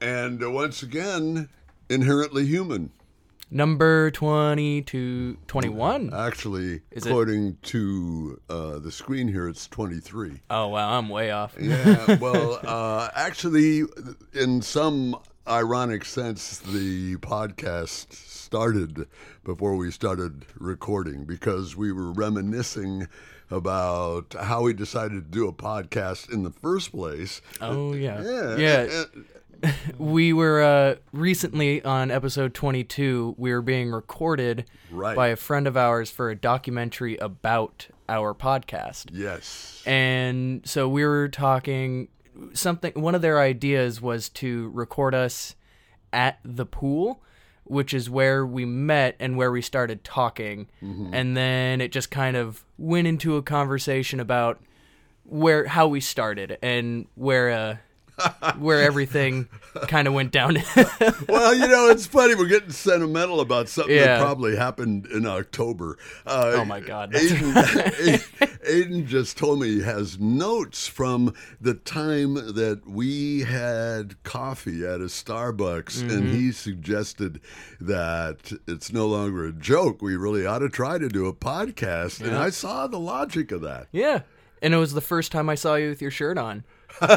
And uh, once again, inherently human. Number 22, 21. Actually, Is it- according to uh, the screen here, it's 23. Oh, wow, I'm way off. Yeah, well, uh, actually, in some ironic sense, the podcast started before we started recording because we were reminiscing about how we decided to do a podcast in the first place. Oh, yeah. Yeah. Yeah. and- We were uh, recently on episode 22. We were being recorded Right. by a friend of ours for a documentary about our podcast. yes. And so we were talking something one of their ideas was to record us at the pool, which is where we met and where we started talking. And then it just kind of went into a conversation about where how we started and where uh where everything kind of went down. well, you know, it's funny. We're getting sentimental about something that probably happened in October. Uh, Oh, my God, Aiden, Aiden just told me he has notes from the time that we had coffee at a Starbucks, and Mm-hmm. he suggested that it's no longer a joke. We really ought to try to do a podcast. And I saw the logic of that. yeah. And it was the first time I saw you with your shirt on. yeah,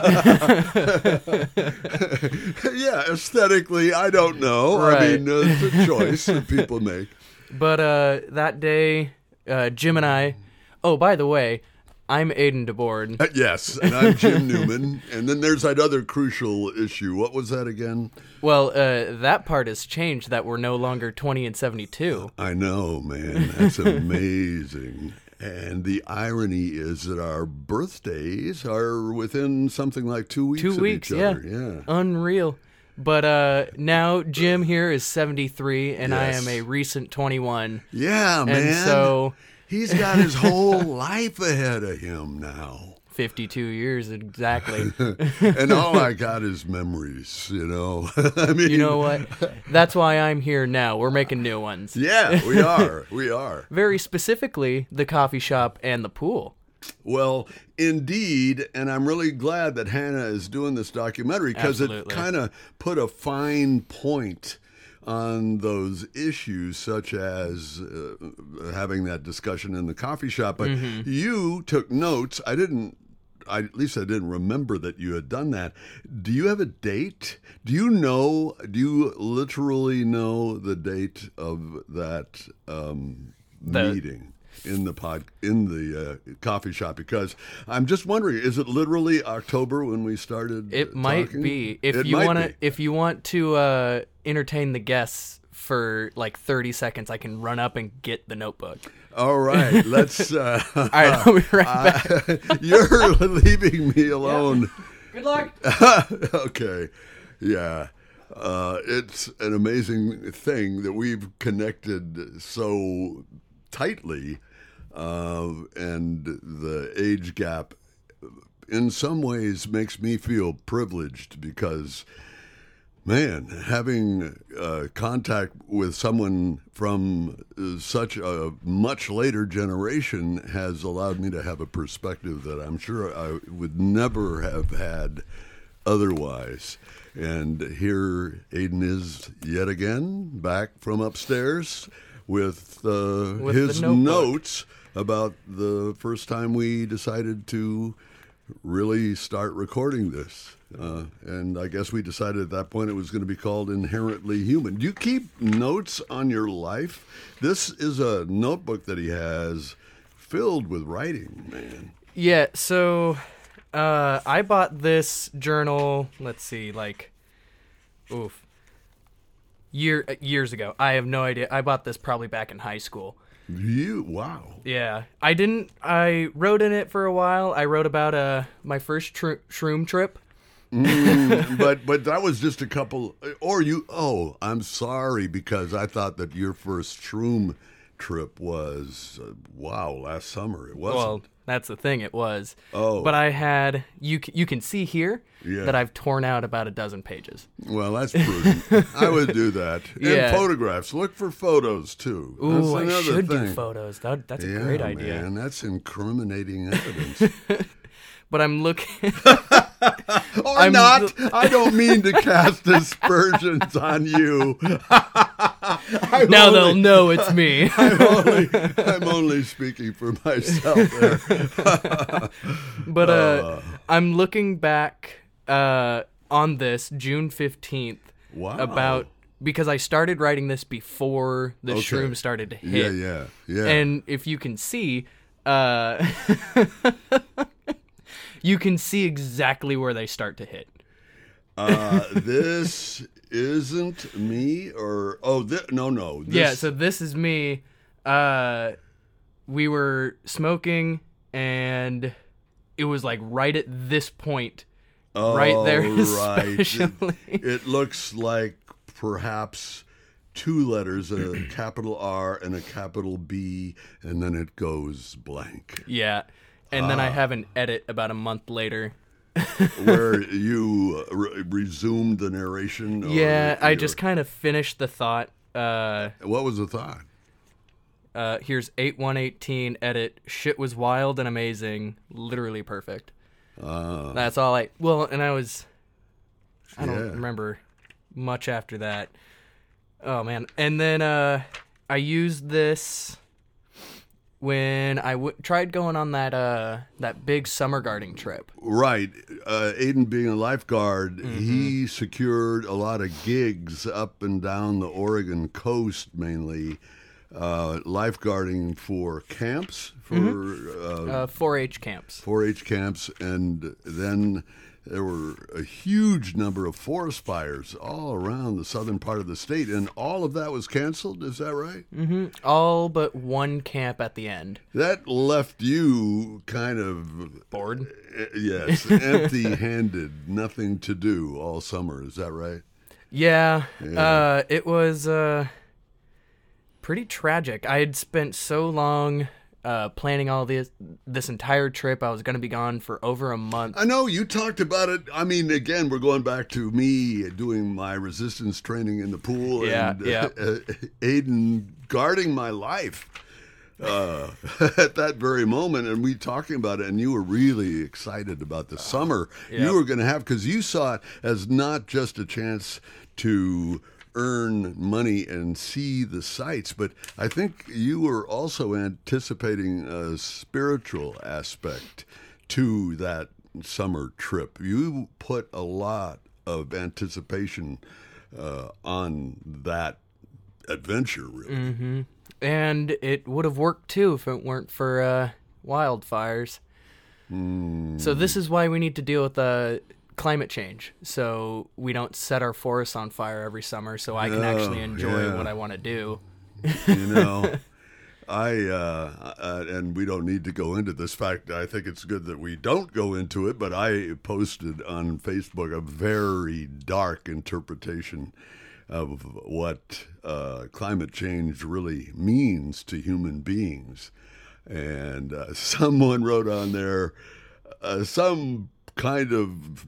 aesthetically, I don't know. I mean, uh, it's a choice that people make. But uh, that day, uh, Jim and I. Oh, by the way, I'm Aiden DeBoard. Uh, yes, and I'm Jim Newman. And then there's that other crucial issue. What was that again? Well, uh, that part has changed. That we're no longer 20 and 72. I know, man. That's amazing. And the irony is that our birthdays are within something like two weeks. Two of weeks, each yeah. other. yeah. Unreal. But uh, now Jim here is 73, and I am a recent 21. Yeah, man. So he's got his whole life ahead of him now. 52 years exactly. And all I got is memories, you know. I mean, you know what? That's why I'm here now. We're making new ones. Yeah, we are. We are. Very specifically, the coffee shop and the pool. Well, indeed, and I'm really glad that Hannah is doing this documentary because it kind of put a fine point on those issues, such as uh, having that discussion in the coffee shop. But Mm-hmm. you took notes. I didn't. I, at least I didn't remember that you had done that. Do you have a date? Do you know? Do you literally know the date of that um, The- meeting? in the pod in the uh, coffee shop because I'm just wondering is it literally October when we started It might talking? be. If It you want to if you want to uh, entertain the guests for like 30 seconds, I can run up and get the notebook. all right let's uh, All right, I'll be right back. you're leaving me alone Good luck. okay yeah uh, it's an amazing thing that we've connected so tightly uh, and the age gap in some ways makes me feel privileged because man having uh, contact with someone from uh, such a much later generation has allowed me to have a perspective that i'm sure i would never have had otherwise. And here aiden is yet again back from upstairs with, uh, With his notes about the first time we decided to really start recording this. Uh, and I guess we decided at that point it was going to be called Inherently Human. Do you keep notes on your life? This is a notebook that he has filled with writing, man. Yeah, so uh, I bought this journal. Let's see, like, oof, year uh, years ago. I have no idea. I bought this probably back in high school. You, wow. Yeah, I didn't. I wrote in it for a while. I wrote about uh my first tr- shroom trip. Mm, but but that was just a couple. Or you? Oh, I'm sorry because I thought that your first shroom trip was uh, wow last summer. It wasn't. Well, that's the thing. It was. Oh. But I had you. You can see here Yeah. that I've torn out about a dozen pages. Well, that's prudent. I would do that. Yeah. And photographs. Look for photos too. Ooh, I should thing. do photos. That, that's a Yeah, great idea. man, that's incriminating evidence. but I'm looking. Or I'm- not. I don't mean to cast aspersions on you. Now only- they'll know it's me. I'm only, I'm only speaking for myself there. but uh, I'm looking back uh, on this June 15th Wow. about because I started writing this before the Okay. shroom started to Yeah, hit. yeah, yeah. And if you can see, uh, you can see exactly where they start to hit. uh, this isn't me, or oh, thi- no, no. This, Yeah, so this is me. Uh, we were smoking, and it was like right at this point, right there, Oh, right. It, especially. it looks like perhaps two letters, a capital R and a capital B, and then it goes blank. yeah, and then I Ah. have an edit about a month later. Where you uh, re- resumed the narration. yeah, I just kind of finished the thought. Uh, What was the thought? uh, here's eight one eighteen edit. Shit was wild and amazing, literally perfect. Uh, That's all I. Well, and I was. I don't Yeah. remember much after that. Oh man! And then uh, I used this when I w- tried going on that uh that big summer guarding trip. Right. Uh, Aiden being a lifeguard, Mm-hmm. he secured a lot of gigs up and down the Oregon coast, mainly uh, lifeguarding for camps, for Mm-hmm. uh, Uh, 4-H camps. 4-H camps, and then there were a huge number of forest fires all around the southern part of the state, and all of that was canceled. Is that right? hmm All but one camp at the end. That left you kind of Bored. uh, yes, empty-handed, nothing to do all summer. Is that right? Yeah, Yeah. Uh, it was uh, pretty tragic. I had spent so long uh, planning all this this entire trip. I was going to be gone for over a month. I know you talked about it. I mean, again, we're going back to me doing my resistance training in the pool Yeah, and yeah. Uh, Aiden guarding my life uh, at that very moment, and we talking about it, and you were really excited about the summer Yep. you were going to have because you saw it as not just a chance to earn money and see the sights, but I think you were also anticipating a spiritual aspect to that summer trip. You put a lot of anticipation uh, on that adventure, really. and it would have worked too if it weren't for uh, wildfires. So this is why we need to deal with uh, climate change, so we don't set our forests on fire every summer. So I can actually Oh, enjoy yeah. what I want to do. you know i uh, uh and we don't need to go into this fact i think it's good that we don't go into it but i posted on facebook a very dark interpretation of what uh, climate change really means to human beings and uh, someone wrote on there uh, some kind of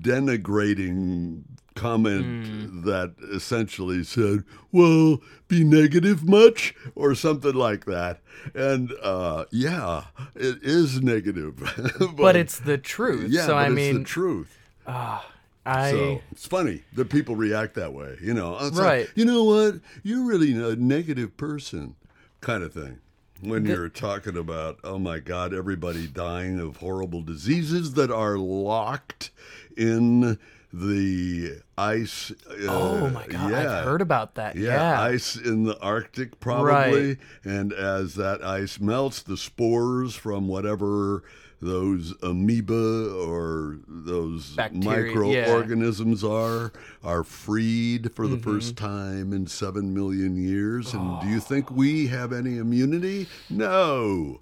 denigrating comment that essentially said, "Well, be negative much?" or something like that. And uh, yeah, it is negative, but, But it's the truth. yeah, so I it's mean, the truth. I So it's funny that people react that way. You know, It's like, Right. you know what? You're really a negative person, kind of thing. When you're talking about, oh my God, everybody dying of horrible diseases that are locked in the ice. Uh, oh my god, yeah. I've heard about that. Yeah, Yeah, ice in the Arctic, probably. Right. And as that ice melts, the spores from whatever those amoeba or those Bacteria, yeah. microorganisms are are freed for the Mm-hmm. first time in seven million years. And do you Oh. think we have any immunity? No,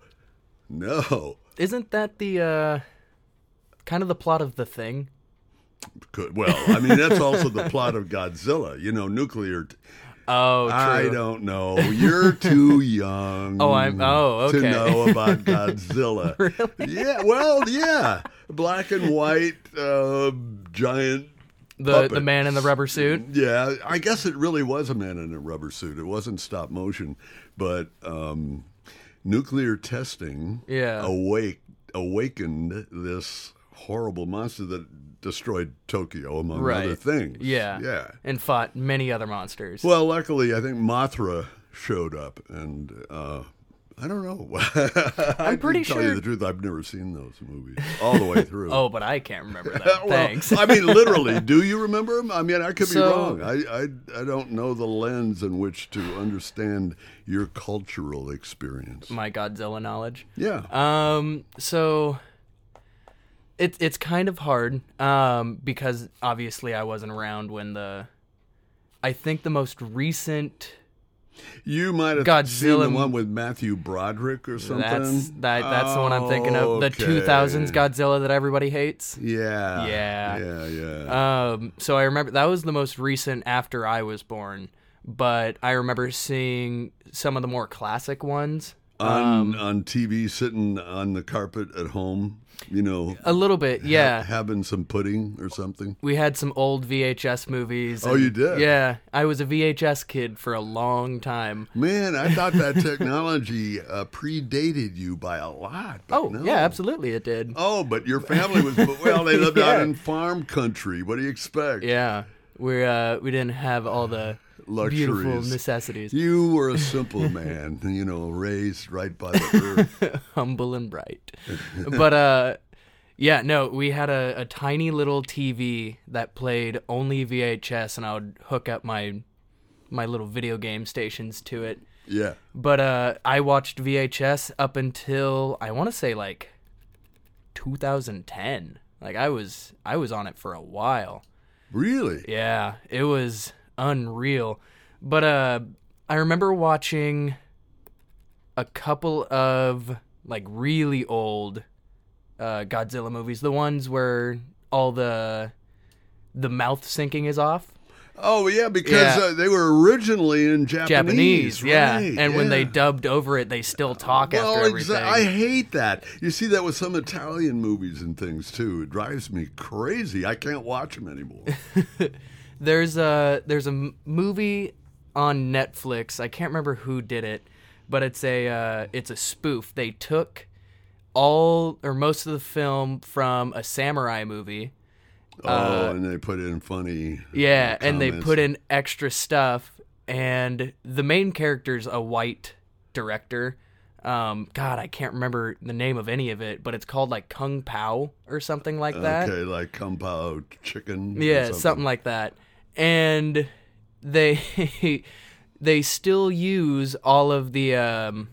no. Isn't that the uh, kind of the plot of the thing? Could- Well, I mean that's also the plot of Godzilla. You know, nuclear. T- Oh, true. I don't know. You're too young. Oh, I'm- oh, To know about Godzilla. Really? Yeah. Well, yeah. Black and white, uh, giant. the puppet. the man in the rubber suit. Yeah, I guess it really was a man in a rubber suit. It wasn't stop motion, but um, nuclear testing Yeah. awake awakened this horrible monster that destroyed Tokyo, among Right. other things. Yeah. Yeah. And fought many other monsters. Well, luckily, I think Mothra showed up, and uh, I don't know. I'm pretty tell you the truth. I've never seen those movies all the way through. oh, but I can't remember that. Well, Thanks. I mean, literally, do you remember them? I mean, I could be wrong. I, I I don't know the lens in which to understand your cultural experience. My Godzilla knowledge. Yeah. Um, so it's it's kind of hard um, because obviously I wasn't around when the. I think the most recent You might have seen Godzilla- the one with Matthew Broderick or something. that's that that's the one I'm thinking of the Okay. 2000s Godzilla that everybody hates. Yeah. Yeah. Yeah. Yeah. Um, so I remember that was the most recent after I was born, but I remember seeing some of the more classic ones. on um, on TV, sitting on the carpet at home. You know. A little bit, yeah. having some pudding or something. we had some old VHS movies. Oh, you did? Yeah, I was a VHS kid for a long time. Man, I thought that technology uh, predated you by a lot. Oh, no. yeah, absolutely, it did. Oh, but your family was well. They lived out in farm country. What do you expect? Yeah, we uh we didn't have all the beautiful Luxuries. necessities. You were a simple man, you know, raised right by the earth. humble and bright. but uh yeah, no, we had a, a tiny little TV that played only VHS and I would hook up my my little video game stations to it. Yeah. But uh I watched VHS up until I want to say like 2010. Like I was I was on it for a while. Really? Yeah, it was unreal. But uh I remember watching a couple of like really old uh Godzilla movies, the ones where all the the mouth syncing is off. Oh, yeah, because Yeah. uh, they were originally in Japanese. Japanese, yeah. right, and when they dubbed over it, they still talk well, after everything. exa- I hate that. You see that with some Italian movies and things too. It drives me crazy. I can't watch them anymore. There's a there's a movie on Netflix. I can't remember who did it, but it's a uh, it's a spoof. They took all or most of the film from a samurai movie. oh, and they put in funny. Yeah, uh, and they put in extra stuff. And the main character's a white director. Um, God, I can't remember the name of any of it, but it's called like Kung Pow or something like that. Okay, like kung pao chicken. or Yeah, something. like that. And they they still use all of the um,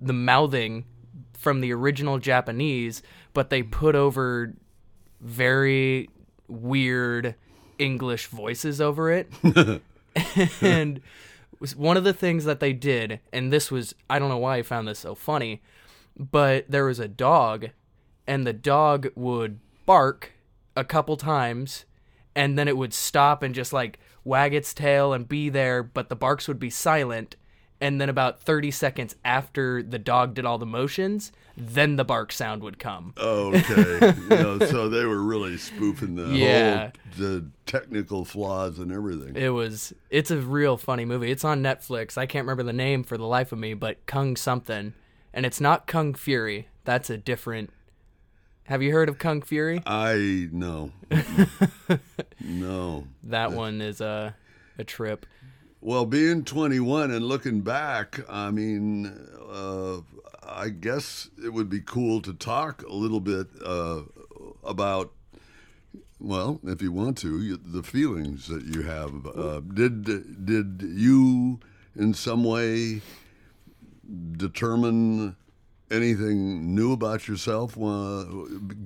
the mouthing from the original Japanese, but they put over very weird English voices over it. and one of the things that they did, and this was I don't know why I found this so funny, but there was a dog, and the dog would bark a couple times, and then it would stop and just like wag its tail and be there, but the barks would be silent. And then about 30 seconds after the dog did all the motions, then the bark sound would come. Okay. you know, so they were really spoofing the Yeah. whole the technical flaws and everything. It was it's a real funny movie. It's on Netflix. I can't remember the name for the life of me, but Kung something. And it's not Kung Fury. That's a different Have you heard of Kung Fury? I no, no. That one is a a trip. Well, being 21 and looking back, I mean, uh, I guess it would be cool to talk a little bit uh, about, well, if you want to, you- the feelings that you have. Uh, did did you, in some way, determine anything new about yourself, uh,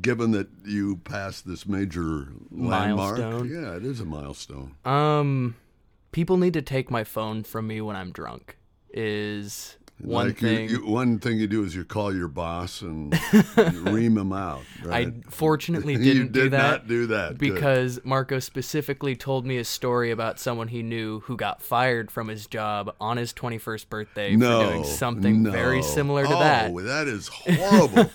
given that you passed this major landmark? Milestone. Yeah, it is a milestone. Um people need to take my phone from me when I'm drunk is one like thing. You, one thing you do is you call your boss and ream him out. I fortunately didn't did do that. not do that Good. because Marco specifically told me a story about someone he knew who got fired from his job on his 21st birthday no, for doing something no. very similar to oh, that. that is horrible,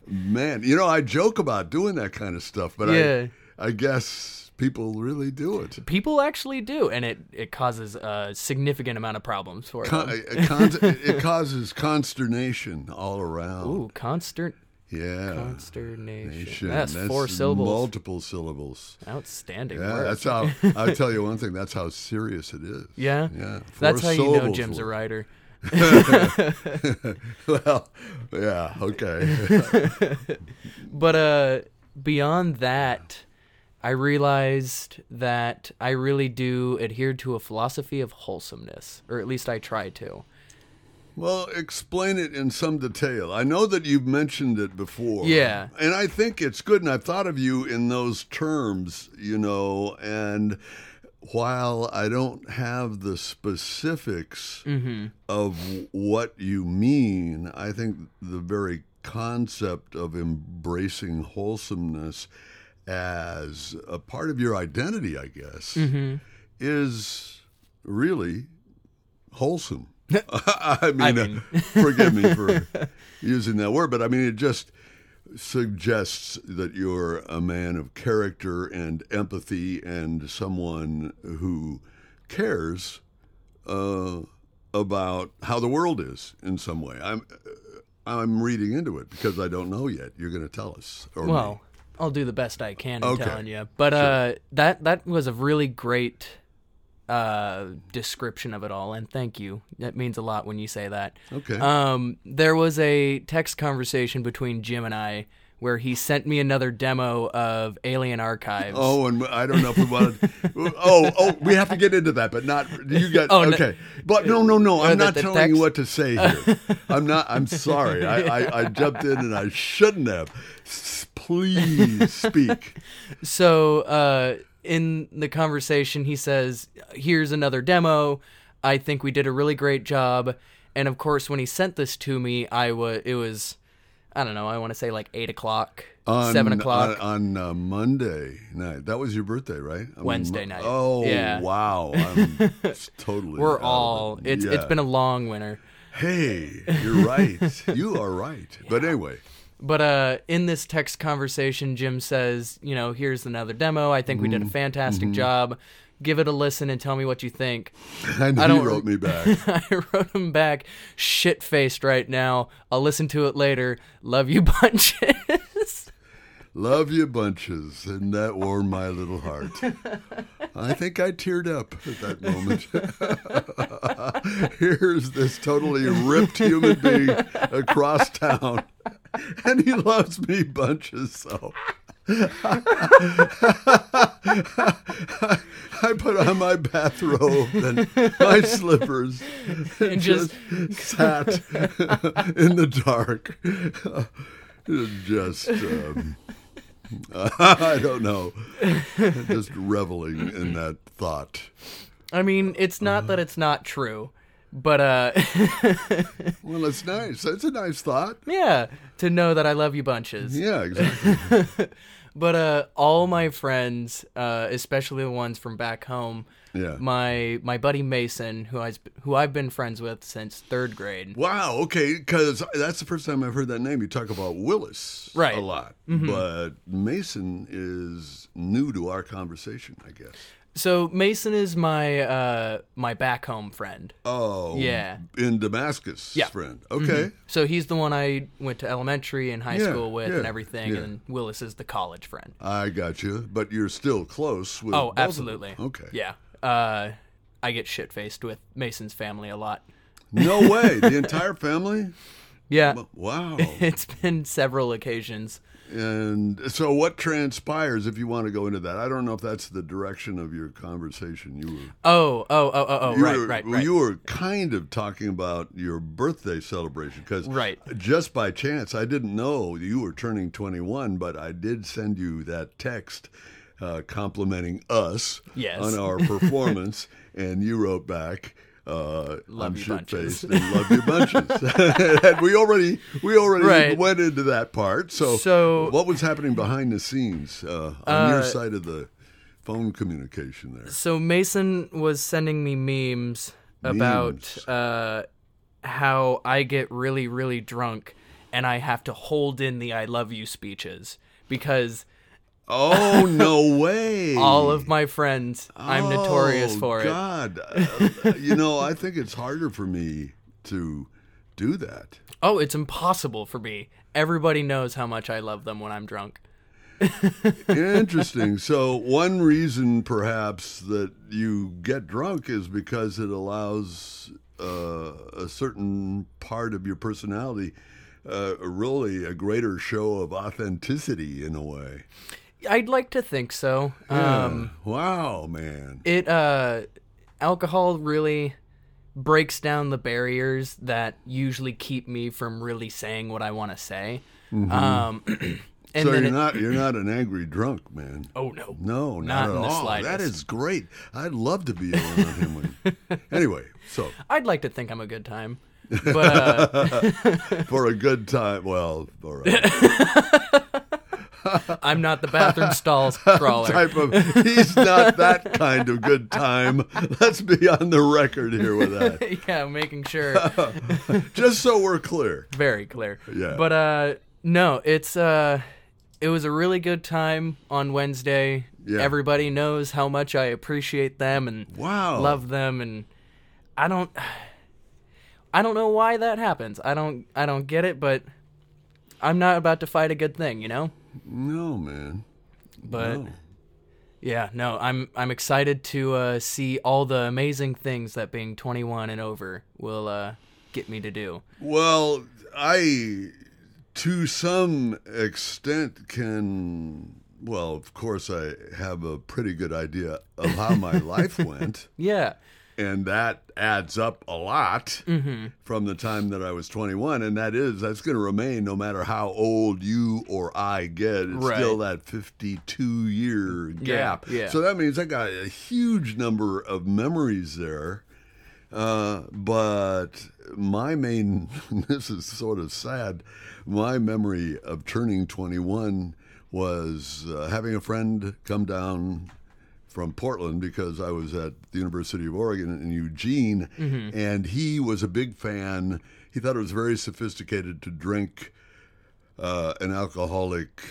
man. You know I joke about doing that kind of stuff, but Yeah. I, I guess people really do it. People actually do, and it, it causes a significant amount of problems for Con- them. it, con- it causes consternation all around. Ooh, constern- Yeah. Consternation. Nation. That's, four syllables. Multiple syllables. Outstanding Yeah, work. that's how. I'll tell you one thing. That's how serious it is. yeah. Yeah. That's four how you know Jim's a writer. well, yeah. Okay. But uh beyond that, I realized that I really do adhere to a philosophy of wholesomeness, or at least I try to. Well, explain it in some detail. I know that you've mentioned it before. Yeah. And I think it's good, and I've thought of you in those terms, you know, and while I don't have the specifics mm-hmm. of what you mean, I think the very concept of embracing wholesomeness as a part of your identity, I guess, is really wholesome. I mean, I mean. uh, forgive me for using that word, but I mean, it just suggests that you're a man of character and empathy and someone who cares uh, about how the world is in some way. I'm I'm reading into it because I don't know yet. You're going to tell us. Or me. I'll do the best I can in Okay. telling you. But uh that that was a really great uh description of it all and thank you. That means a lot when you say that. Okay. Um there was a text conversation between Jim and I where he sent me another demo of Alien Archives. Oh, and I don't know if we want to. oh, oh, we have to get into that, but not you got. Oh, no. okay, but no, no, no. I'm the- not the telling text? you what to say here. I'm not. I'm sorry. I, I, I jumped in and I shouldn't have. Please speak. So uh, in the conversation, he says, "Here's another demo. I think we did a really great job." And of course, when he sent this to me, I was it was, I don't know, I want to say like eight o'clock, On, seven o'clock. on, on uh, Monday night. That was your birthday, right? I Wednesday night. Oh, Yeah. wow! I'm totally. We're all. it. It's it's Yeah. been a long winter. Hey, you're right. you are right. But anyway, But uh, in this text conversation, Jim says, you know, here's another demo. I think we Mm-hmm. did a fantastic job. Give it a listen and tell me what you think. I know I don't- wrote me back. I wrote him back, shit faced right now. I'll listen to it later. Love you bunches. Love you bunches, and that warmed my little heart. I think I teared up at that moment. Here's this totally ripped human being across town, and he loves me bunches. So I put on my bathrobe and my slippers and just sat in the dark. Just. Um, I don't know. Just reveling in that thought. I mean, it's not that it's not true, but uh, Well, it's nice. It's a nice thought. yeah, to know that I love you bunches. Yeah, exactly. But uh, all my friends, uh, especially the ones from back home, Yeah. my my buddy Mason, who I who I've been friends with since third grade. Wow. Okay, because that's the first time I've heard that name. You talk about Willis Right. a lot, but Mason is new to our conversation, I guess. So Mason is my uh, my back home friend. Oh, Yeah. in Damascus, Yeah. Mm-hmm. friend. Okay. So he's the one I went to elementary and high Yeah, school with yeah, and everything, yeah. and Willis is the college friend. I got you, but you're still close with. Oh, both of them. absolutely. Okay. Yeah. Uh, I get shit faced with Mason's family a lot. No way. the entire family. Yeah. Wow. It's been several occasions. And so, what transpires if you want to go into that? I don't know if that's the direction of your conversation. You were, Oh, oh, oh, oh, oh, right, were, right, right. You were kind of talking about your birthday celebration because, Right. just by chance, I didn't know you were turning 21, but I did send you that text uh, complimenting us Yes. on our performance, and you wrote back. Uh, Love I'm shit bunches. faced and love you bunches. and we already we already Right. went into that part. So, So- what was happening behind the scenes uh, on your Uh, side of the phone communication there? So Mason was sending me memes about uh, how I get really, really drunk and I have to hold in the "I love you" speeches because Oh no way! all of my friends, I'm notorious Oh, for it. God, Uh, you know, I think it's harder for me to do that. Oh, it's impossible for me. Everybody knows how much I love them when I'm drunk. Interesting. so one reason, perhaps, that you get drunk is because it allows uh, a certain part of your personality, uh, really a greater show of authenticity in a way. I'd like to think so. Um, wow, man. it uh, alcohol really breaks down the barriers that usually keep me from really saying what I want to say. Um, and so you're it- not you're not an angry drunk, man. oh no, No, not, Not at the all. That slightest. is great. I'd love to be around him. When... anyway, so I'd like to think I'm a good time, but uh, for a good time, well, all right. I'm not the bathroom stalls crawler. type of he's not that kind of good time. Let's be on the record here with that. yeah, making sure Just so we're clear. very clear. Yeah. But uh, no, it's uh, it was a really good time on Wednesday. Yeah. Everybody knows how much I appreciate them and Wow. love them, and I don't, I don't know why that happens. I don't, I don't get it, but I'm not about to fight a good thing, you know. No, man. But No. yeah, no, I'm I'm excited to uh, see all the amazing things that being 21 and over will uh, get me to do. Well, I, to some extent, can. Well, of course, I have a pretty good idea of how my life went. Yeah, and that adds up a lot from the time that I was 21, and that is that's going to remain no matter how old you or I get. It's Right. still that 52 year gap. yeah. So that means I got a huge number of memories there. Uh, but my main, this is sort of sad, my memory of turning 21 was uh, having a friend come down from Portland because I was at the University of Oregon in Eugene, and he was a big fan. He thought it was very sophisticated to drink uh, an alcoholic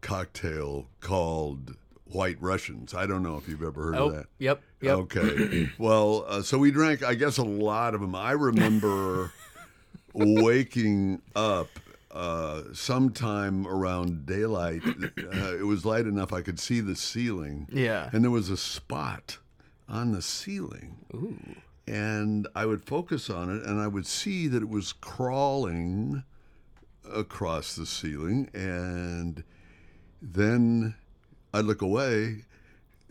cocktail called White Russians. I don't know if you've ever heard oh, of that. yep, yep. Okay. well, uh, so we drank, I guess, a lot of them. I remember waking up uh, sometime around daylight. Uh, it was light enough I could see the ceiling. Yeah. And there was a spot on the ceiling. And I would focus on it and I would see that it was crawling across the ceiling. And then I'd look away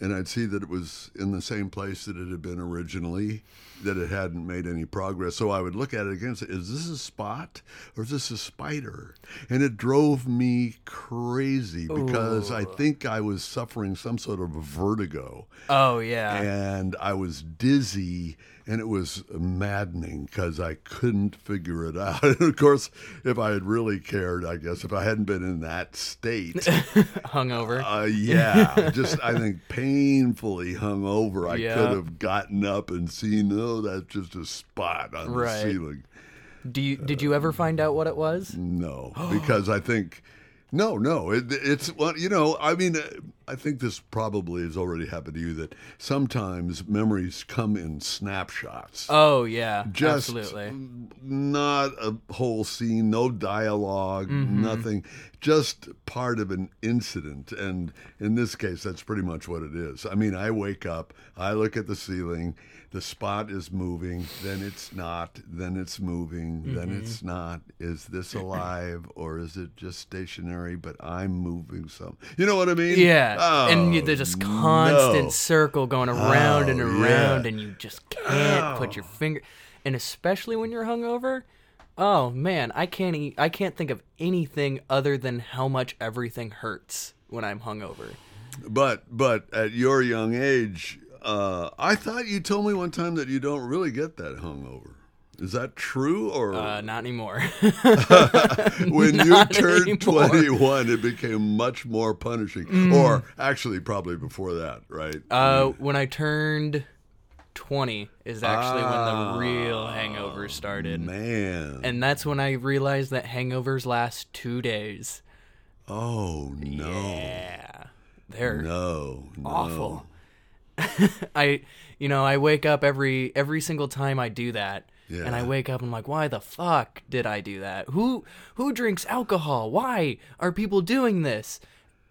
and I'd see that it was in the same place that it had been originally, that it hadn't made any progress. So I would look at it again and say, Is this a spot or is this a spider? And it drove me crazy because I think I was suffering some sort of vertigo Oh yeah. and I was dizzy and it was maddening because I couldn't figure it out. And of course, if I had really cared, I guess if I hadn't been in that state, Hungover. uh, yeah, just I think painfully hung over, I Yeah. could have gotten up and seen, oh, that's just a spot on Right. the ceiling. Do you did you ever find out what it was? No, because I think. No, no, it, it's well, you know. I mean, uh, I think this probably has already happened to you. That sometimes memories come in snapshots. Oh yeah, just absolutely. not a whole scene, no dialog Mm-hmm. nothing, just part of an incident. And in this case, that's pretty much what it is. I mean, I wake up, I look at the ceiling, the spot is moving, then it's not, then it's moving, then Mm-hmm. it's not. Is this alive or is it just stationary? But I'm moving some. You know what I mean? Yeah, and you, Oh, there's this constant no. circle going around and Oh, around, yeah. and you just can't put your finger. And especially when you're hungover, oh man, I can't eat. I can't think of anything other than how much everything hurts when I'm hungover. But but at your young age, uh, I thought you told me one time that you don't really get that hungover. Is that true? Or Uh, not anymore. when you turned anymore. 21, it became much more punishing? Or actually, probably before that, right? uh, when I turned 20 is actually Ah, when the real hangover started. Man. And that's when I realized that hangovers last two days. oh, no. Yeah. They're No. no. awful. I you know, I wake up every every single time I do that. And I wake up and I'm like, why the fuck did I do that? Who who drinks alcohol? Why are people doing this?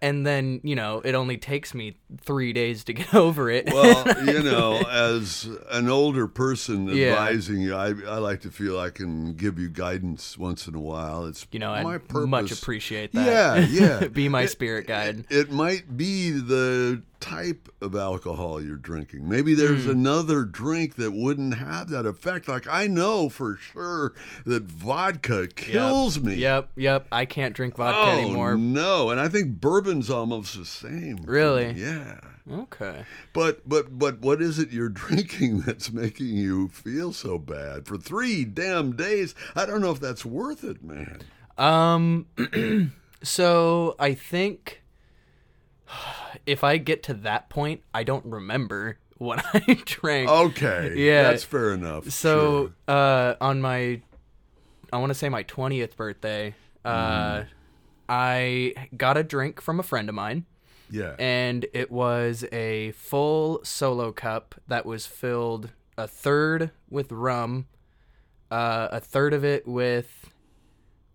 And then, you know, it only takes me three days to get over it. Well, you know, as an older person Yeah. advising you, I, I like to feel I can give you guidance once in a while. It's you know, I much appreciate that. Yeah, yeah. Be my It- spirit guide. It might be the type of alcohol you're drinking. Maybe there's Hmm. another drink that wouldn't have that effect. Like I know for sure that vodka kills me. Yep, yep. I can't drink vodka Oh anymore. no! And I think bourbon's almost the same. Really? Yeah. Okay. But but but what is it you're drinking that's making you feel so bad for three damn days? I don't know if that's worth it, man. Um so I think if I get to that point, I don't remember what I drank. Okay, Yeah. that's fair enough. So uh, on my, I want to say my twentieth birthday, uh, I got a drink from a friend of mine, yeah, and it was a full solo cup that was filled a third with rum, uh, a third of it with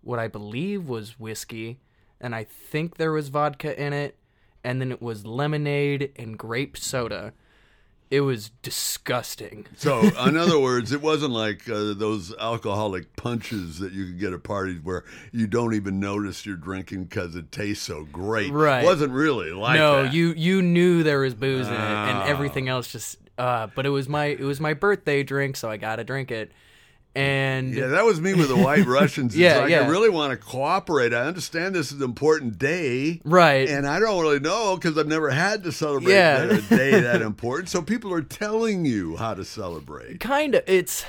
what I believe was whiskey, and I think there was vodka in it, and then it was lemonade and grape soda. It was disgusting. So, in other words, it wasn't like uh, those alcoholic punches that you could get at parties where you don't even notice you're drinking because it tastes so great. Right. It wasn't really like no, that. you you knew there was booze in it, and Oh. everything else just. Uh, but it was my it was my birthday drink, so I gotta drink it. And Yeah, that was me with the White Russians. It's Yeah, like, yeah. I really want to cooperate. I understand this is an important day. right, And I don't really know because I've never had to celebrate Yeah. that, a day that important. So people are telling you how to celebrate. kind of it's.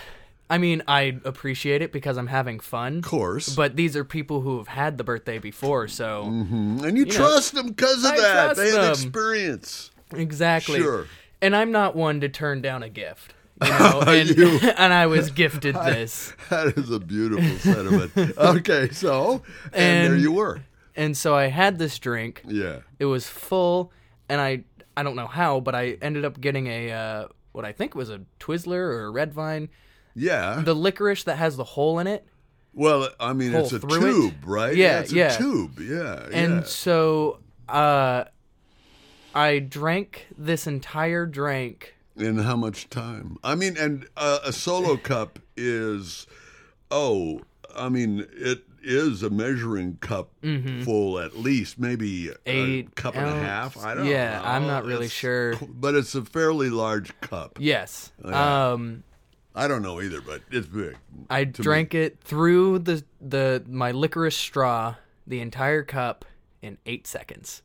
I mean, I appreciate it because I'm having fun. Of course. But these are people who have had the birthday before, so Mhm. And you, know, trust them because of I that. They have experience. exactly. Sure. And I'm not one to turn down a gift, you know. and, You- and I was gifted this. That is a beautiful sentiment. Okay, so and, there you were. And so I had this drink. Yeah. It was full, and I I don't know how, but I ended up getting a uh, what I think was a Twizzler or a Red Vine, Yeah. the licorice that has the hole in it. well, I mean, it's a through it? tube, right? Yeah, it's a yeah. tube. Yeah. And yeah. so uh, I drank this entire drink. In how much time? I mean, and uh, a solo cup is, oh, I mean, it is a measuring cup full at least, maybe a Mm-hmm. Eight cup and a half. I don't Yeah, know. I'm not really It's- sure. But it's a fairly large cup. Yes. yeah. Um, I don't know either, but it's big. I to me. drank it through the the my licorice straw, the entire cup in eight seconds.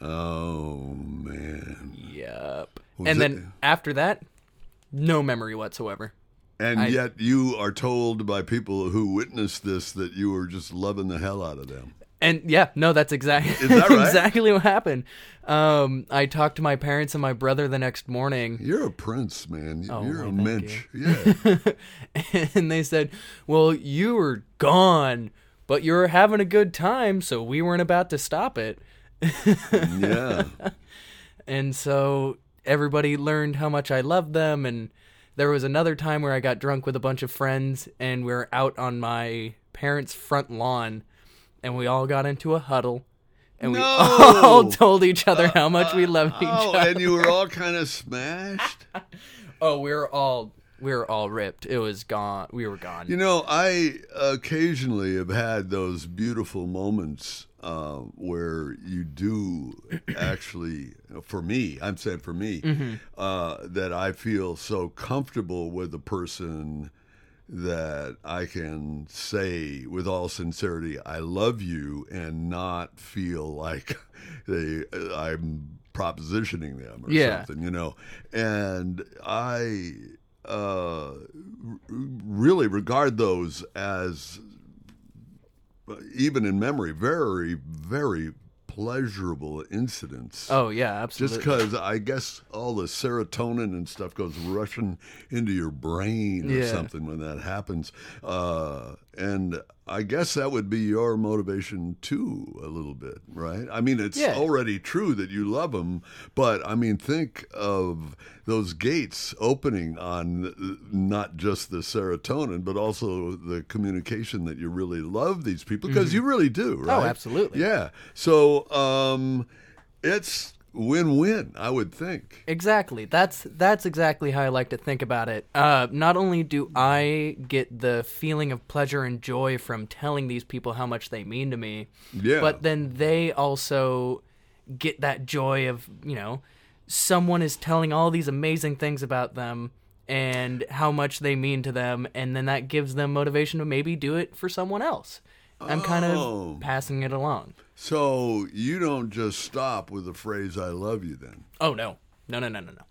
Oh, man. Yep. And it- then after that, no memory whatsoever. And I- yet you are told by people who witnessed this that you were just loving the hell out of them. And yeah, no, that's exactly that right? exactly what happened. Um, I talked to my parents and my brother the next morning, You're a prince, man. Oh, You're a well, thank mensch. Yeah. and they said, "Well, you were gone, but you were having a good time, so we weren't about to stop it." yeah. And so everybody learned how much I loved them. And there was another time where I got drunk with a bunch of friends, and we were out on my parents' front lawn, and we all got into a huddle, and we all told each other how much we loved each Oh, other. and you were all kind of smashed. Oh, we were all we were all ripped. It was gone. We were gone. You know, I occasionally have had those beautiful moments uh, where you do actually, for me, I'm saying for me, Mm-hmm. uh, that I feel so comfortable with a person that I can say with all sincerity, I love you, and not feel like they I'm propositioning them or Yeah. something, you know. And I uh, r- really regard those as, even in memory, very, very pleasurable incidents. oh yeah, absolutely. Just because I guess all the serotonin and stuff goes rushing into your brain or Yeah. something when that happens. Uh, and I guess that would be your motivation too, a little bit, right? I mean, it's Yeah. already true that you love them, but I mean, think of those gates opening on not just the serotonin, but also the communication that you really love these people because you really do, right? Mm-hmm. Oh, absolutely. Yeah. So um, it's win-win, I would think. Exactly. That's that's exactly how I like to think about it. Uh, not only do I get the feeling of pleasure and joy from telling these people how much they mean to me, Yeah. but then they also get that joy of you know someone is telling all these amazing things about them and how much they mean to them, and then that gives them motivation to maybe do it for someone else. I'm kind Oh. of passing it along. So you don't just stop with the phrase "I love you." Then Oh no, no, no, no, no, no.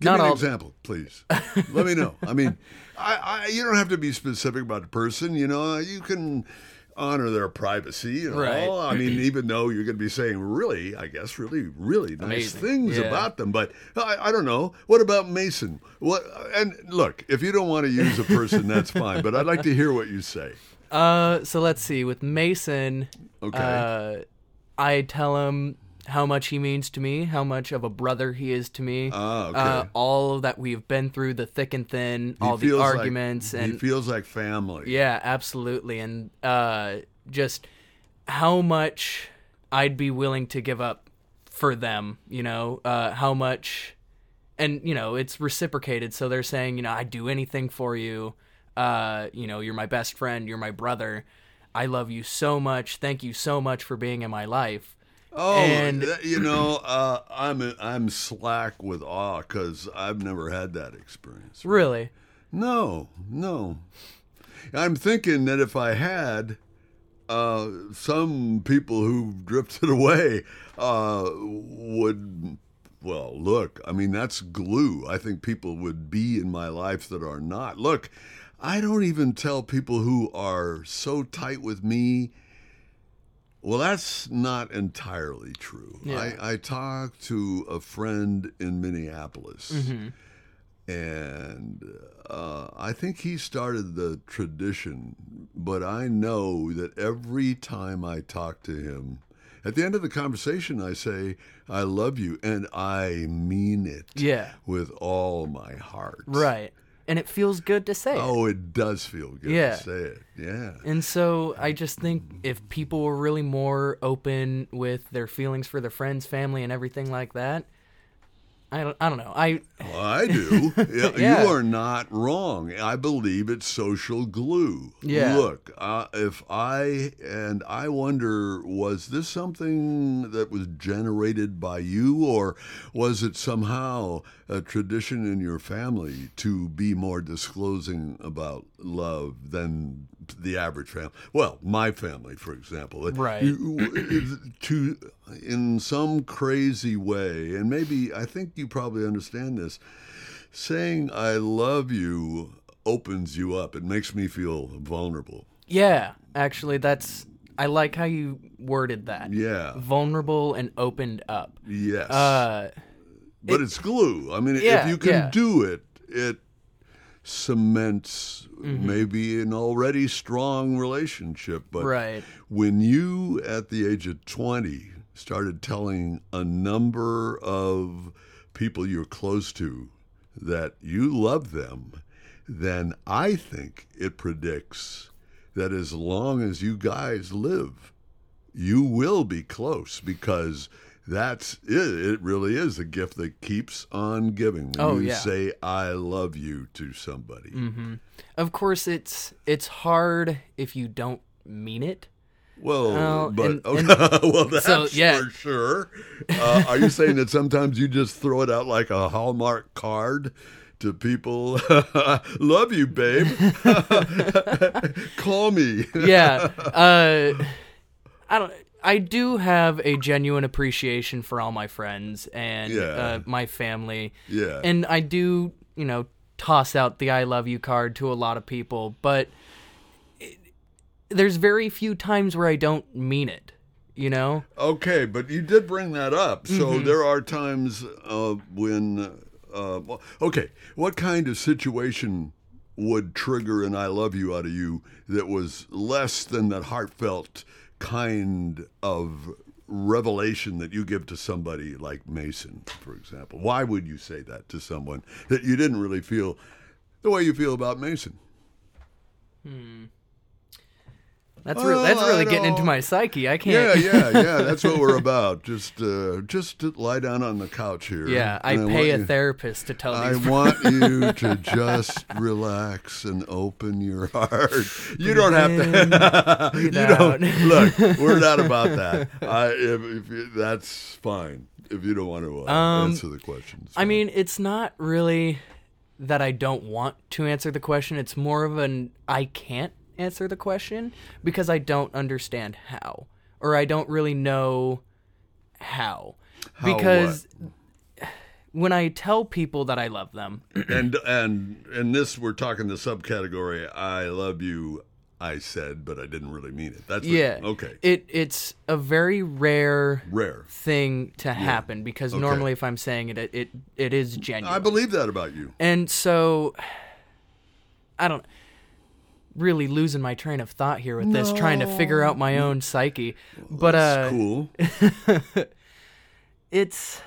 give Not me an all- example, please. Let me know. I mean, I, I you don't have to be specific about the person. You know, you can honor their privacy and Right. all. I mean, even though you're going to be saying really, I guess, really, really nice Amazing. things Yeah. about them. But I, I don't know. What about Mason? What? And look, if you don't want to use a person, that's fine. But I'd like to hear what you say. Uh, so let's see. With Mason, Okay. uh, I tell him how much he means to me, how much of a brother he is to me. Ah, okay. Uh, all that we've been through, the thick and thin, all the feels like- arguments, he and feels like family. yeah, absolutely, and uh, just how much I'd be willing to give up for them. You know, uh, how much, and you know, it's reciprocated. So they're saying, you know, I'd do anything for you. Uh, you know, you're my best friend. You're my brother. I love you so much. Thank you so much for being in my life. Oh, And- you know, uh, I'm I'm slack with awe because I've never had that experience. Really? No, no. I'm thinking that if I had, uh, some people who've drifted away uh, would. Well, look, I mean, that's glue. I think people would be in my life that are not. Look, I don't even tell people who are so tight with me. Well, that's not entirely true. Yeah. I, I talked to a friend in Minneapolis and uh, I think he started the tradition. But I know that every time I talk to him, at the end of the conversation, I say, "I love you," and I mean it Yeah. with all my heart. Right. And it feels good to say. it. Oh, it does feel good Yeah. to say it. Yeah. And so I just think if people were really more open with their feelings for their friends, family, and everything like that, I don't, I don't know. I Well, I do. Yeah. You are not wrong. I believe it's social glue. Yeah. Look, uh, if I, and I wonder, was this something that was generated by you, or was it somehow a tradition in your family to be more disclosing about love than the average family? Well, my family, for example. Right. You- to in some crazy way, and maybe I think you probably understand this. Saying "I love you" opens you up. It makes me feel vulnerable. yeah, actually, that's I like how you worded that. Yeah. Vulnerable and opened up. Yes. Uh, but it's glue. I mean, Yeah, if you can yeah. do it, it cements Mm-hmm. maybe an already strong relationship. But right. when you, at the age of 20, started telling a number of people you're close to that you love them, then I think it predicts that as long as you guys live, you will be close because that's it. It really is a gift that keeps on giving. When Oh, you yeah. say "I love you" to somebody. Mm-hmm. Of course, it's it's hard if you don't mean it. Well, Well, but and- okay. well, that's so, yeah. for sure. Uh, are you saying that sometimes you just throw it out like a Hallmark card to people? Love you, babe. Call me. yeah. Uh, I don't. I do have a genuine appreciation for all my friends and Yeah. uh, my family, Yeah. and I do, you know, toss out the "I love you" card to a lot of people, but there's very few times where I don't mean it. You know? Okay, but you did bring that up. So Mm-hmm. there are times uh, when, uh, okay, what kind of situation would trigger an I love you out of you that was less than that heartfelt kind of revelation that you give to somebody like Mason, for example? Why would you say that to someone that you didn't really feel the way you feel about Mason? That's re- Oh, that's really getting into my psyche. I can't. yeah, yeah. Yeah. That's what we're about. Just, uh, just lie down on the couch here. Yeah, I pay want a you- therapist to tell me. I want you to just relax and open your heart. You don't have to. you don't. Look, we're not about that. I, if, if you, that's fine. If you don't want to uh, Um, answer the question, I mean, it's not really that I don't want to answer the question. It's more of an I can't answer the question because I don't understand how, or I don't really know how. How because when I tell people that I love them, and and and this we're talking the subcategory. I love you. I said, but I didn't really mean it. That's what- yeah, okay. it it's a very rare Rare. thing to happen because normally if I'm saying it, it it, it is genuine. I believe that about you. And so I don't really losing my train of thought here with this trying to figure out my own psyche. But That's uh cool. it's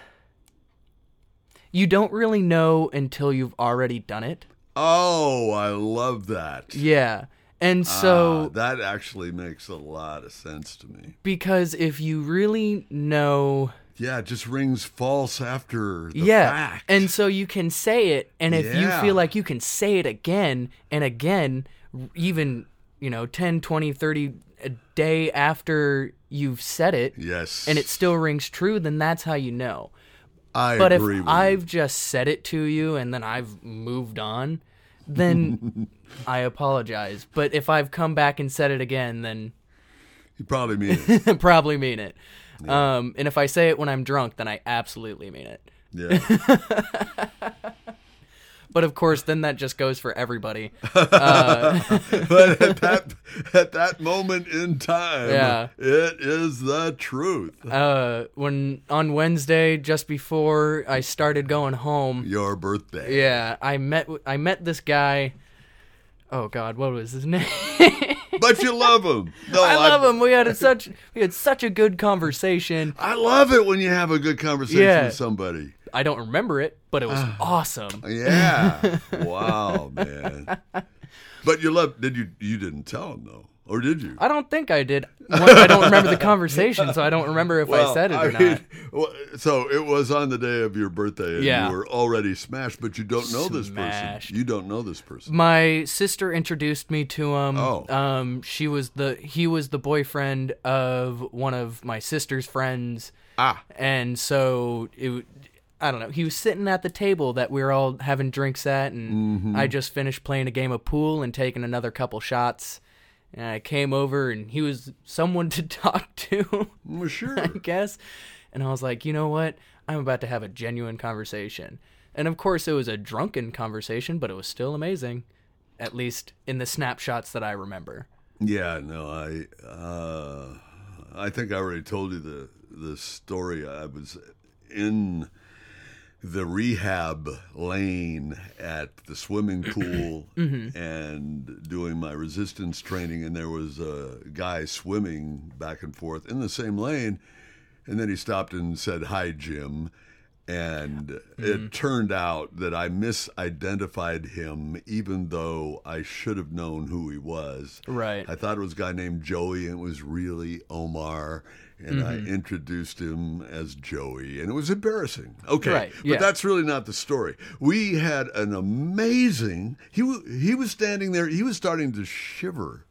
you don't really know until you've already done it. Oh, I love that. Yeah. And Ah, so that actually makes a lot of sense to me. because if you really know Yeah, it just rings false after the yeah fact. and so you can say it and if you feel like you can say it again and again even you know 10 20 30 a day after you've said it yes, and it still rings true then that's how you know. I but if with i've just said it to you and then i've moved on then i apologize. But if i've come back and said it again then you. You probably mean it. Probably mean it. Um and if i say it when i'm drunk then i absolutely mean it. Yeah, but of course then that just goes for everybody but at that at that moment in time, Yeah. it is the truth. uh when on wednesday just before i started going home Your birthday. yeah i met i met this guy oh god what was his name but you love him. No, i love him we had such we had such a good conversation I love it when you have a good conversation Yeah. with somebody. i don't remember it but it was ah. awesome Yeah. wow, man. But you love. Did you? You didn't tell him though, or did you? i don't think i did One, i don't remember the conversation so i don't remember if i said it or mean, not well, so it was on the day of your birthday, and Yeah. you were already smashed, but you don't know this person. You don't know this person. my sister introduced me to him. Oh. Um, she was the he was the boyfriend of one of my sister's friends, Ah, and so it. I don't know. He was sitting at the table that we were all having drinks at, and Mm-hmm. I just finished playing a game of pool and taking another couple shots. And I came over, and he was someone to talk to, well, sure. I guess. And I was like, you know what? I'm about to have a genuine conversation. And of course, it was a drunken conversation, but it was still amazing, at least in the snapshots that I remember. Yeah, no, I uh, I think I already told you the the story. I was in the rehab lane at the swimming pool mm-hmm. and doing my resistance training, and there was a guy swimming back and forth in the same lane, and then he stopped and said, "Hi, Jim." And it turned out that I misidentified him, even though I should have known who he was. Right. I thought it was a guy named Joey, and it was really Omar. And I Mm-hmm. introduced him as Joey, and it was embarrassing. Okay, Right, yeah. but that's really not the story. We had an amazing. He he was standing there. He was starting to shiver.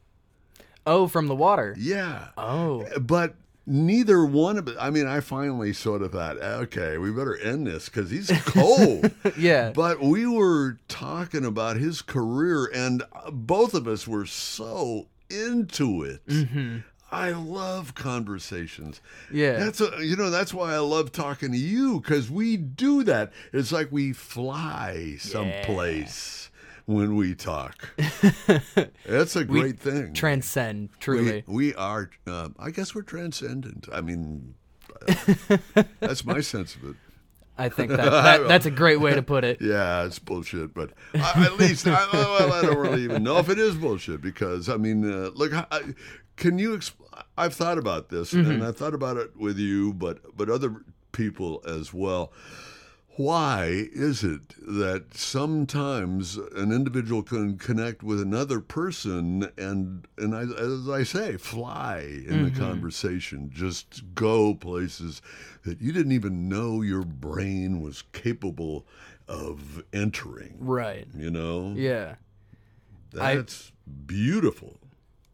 Oh, from the water. Yeah. Oh. But neither one of. I mean, I finally sort of thought, okay, we better end this because he's cold. Yeah. But we were talking about his career, and uh, both of us were so into it. Mm-hmm. I love conversations. Yeah. That's a, you know that's why I love talking to you because we do that. It's like we fly someplace when we talk. That's a great thing. Transcend, we, truly. we are. Uh, I guess we're transcendent. I mean, that's my sense of it. I think that, that that's a great way to put it. Yeah, it's bullshit, but I, at least I, well, I don't really even know if it is bullshit because I mean, uh, look, I, can you? Exp- I've thought about this, and I've thought about it with you, but but other people as well. Why is it that sometimes an individual can connect with another person and and I, as I say, fly in the mm-hmm. conversation, just go places that you didn't even know your brain was capable of entering. Right. You know, Yeah. I- that's beautiful.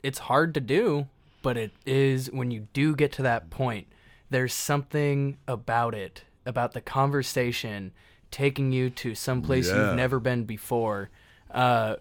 It's hard to do, but it is when you do get to that point. There's something about it, about the conversation taking you to some place Yeah. you've never been before. Uh,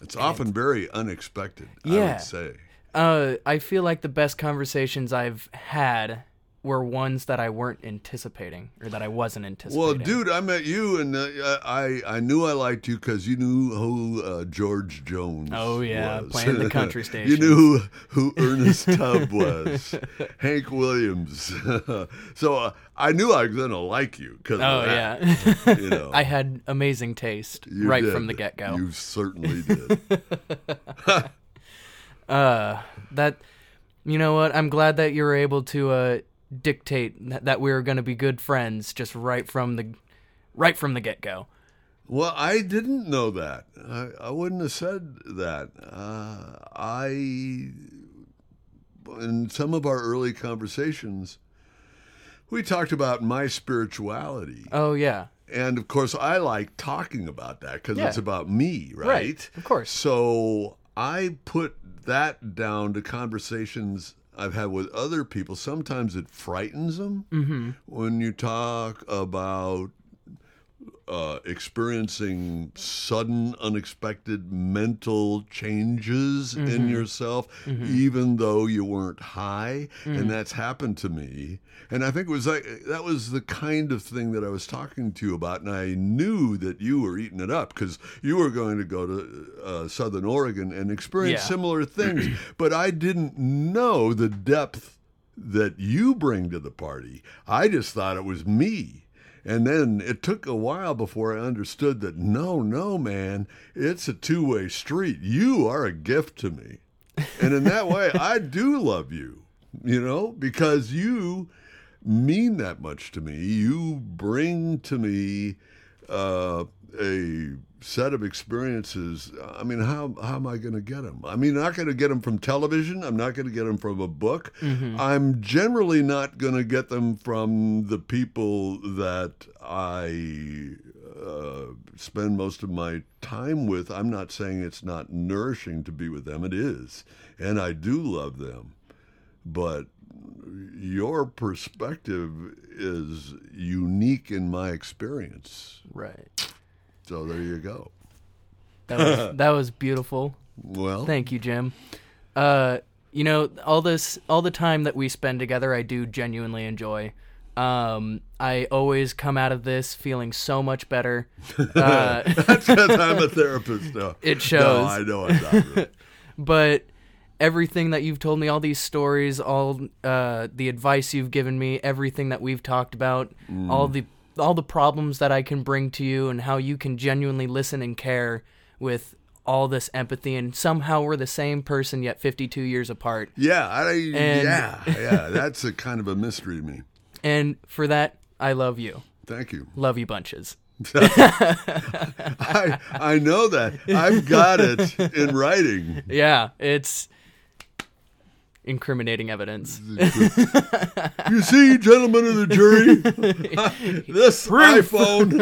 It's often very unexpected. I Yeah. would say. uh, I feel like the best conversations I've had were ones that I weren't anticipating or that I wasn't anticipating. Well, dude, I met you, and uh, I I knew I liked you because you knew who uh, George Jones. Oh, yeah, was. playing the country station. you knew who, Ernest Tubb was, Hank Williams. so uh, I knew I was gonna like you because Oh yeah, you know. I had amazing taste You right did. from the get go. You certainly did. Uh, that you know what? I'm glad that you were able to uh, dictate that, that we were going to be good friends just right from the right from the get go. Well, I didn't know that. I, I wouldn't have said that. Uh, I, in some of our early conversations, we talked about my spirituality. Oh yeah, And of course, I like talking about that because Yeah. it's about me, right? Right, of course. So I put that down to conversations I've had with other people. Sometimes it frightens them Mm-hmm. when you talk about uh, experiencing sudden, unexpected mental changes Mm-hmm. in yourself, even though you weren't high, Mm. and that's happened to me. And I think it was like that was the kind of thing that I was talking to you about, and I knew that you were eating it up because you were going to go to uh, Southern Oregon and experience Yeah. similar things, but I didn't know the depth that you bring to the party. I just thought it was me. And then it took a while before I understood that no, no, man, it's a two way street. You are a gift to me. And in that way, I do love you, you know, because you mean that much to me. You bring to me uh, a set of experiences. I mean, how, how am I going to get them? I mean, I'm not going to get them from television. I'm not going to get them from a book. I'm generally not going to get them from the people that I uh, spend most of my time with. I'm not saying it's not nourishing to be with them. It is. And I do love them. But your perspective is unique in my experience. right. So there you go. That was that was beautiful. Well, Thank you, Jim. Uh, you know, all this, all the time that we spend together, I do genuinely enjoy. Um, I always come out of this feeling so much better. Uh, that's because I'm a therapist now. It No, shows. I know I'm not. really. but everything that you've told me, all these stories, all uh, the advice you've given me, everything that we've talked about, all the all the problems that I can bring to you, and how you can genuinely listen and care with all this empathy, and somehow we're the same person yet 52 years apart. Yeah, I, And- yeah, yeah. That's a kind of a mystery to me. And for that, I love you. Thank you. Love you bunches. I I know that. I've got it in writing. Yeah, it's incriminating evidence. You see, gentlemen of the jury, this iPhone.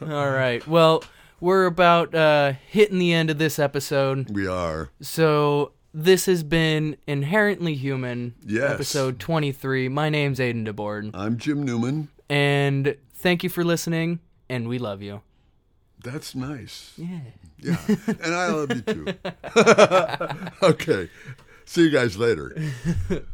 All right. Well, we're about uh, hitting the end of this episode. We are. So this has been Inherently Human, Yes. episode 23. My name's Aiden DeBord, I'm Jim Newman. and thank you for listening, and we love you. That's nice. Yeah. Yeah, and I love you too. okay, see you guys later.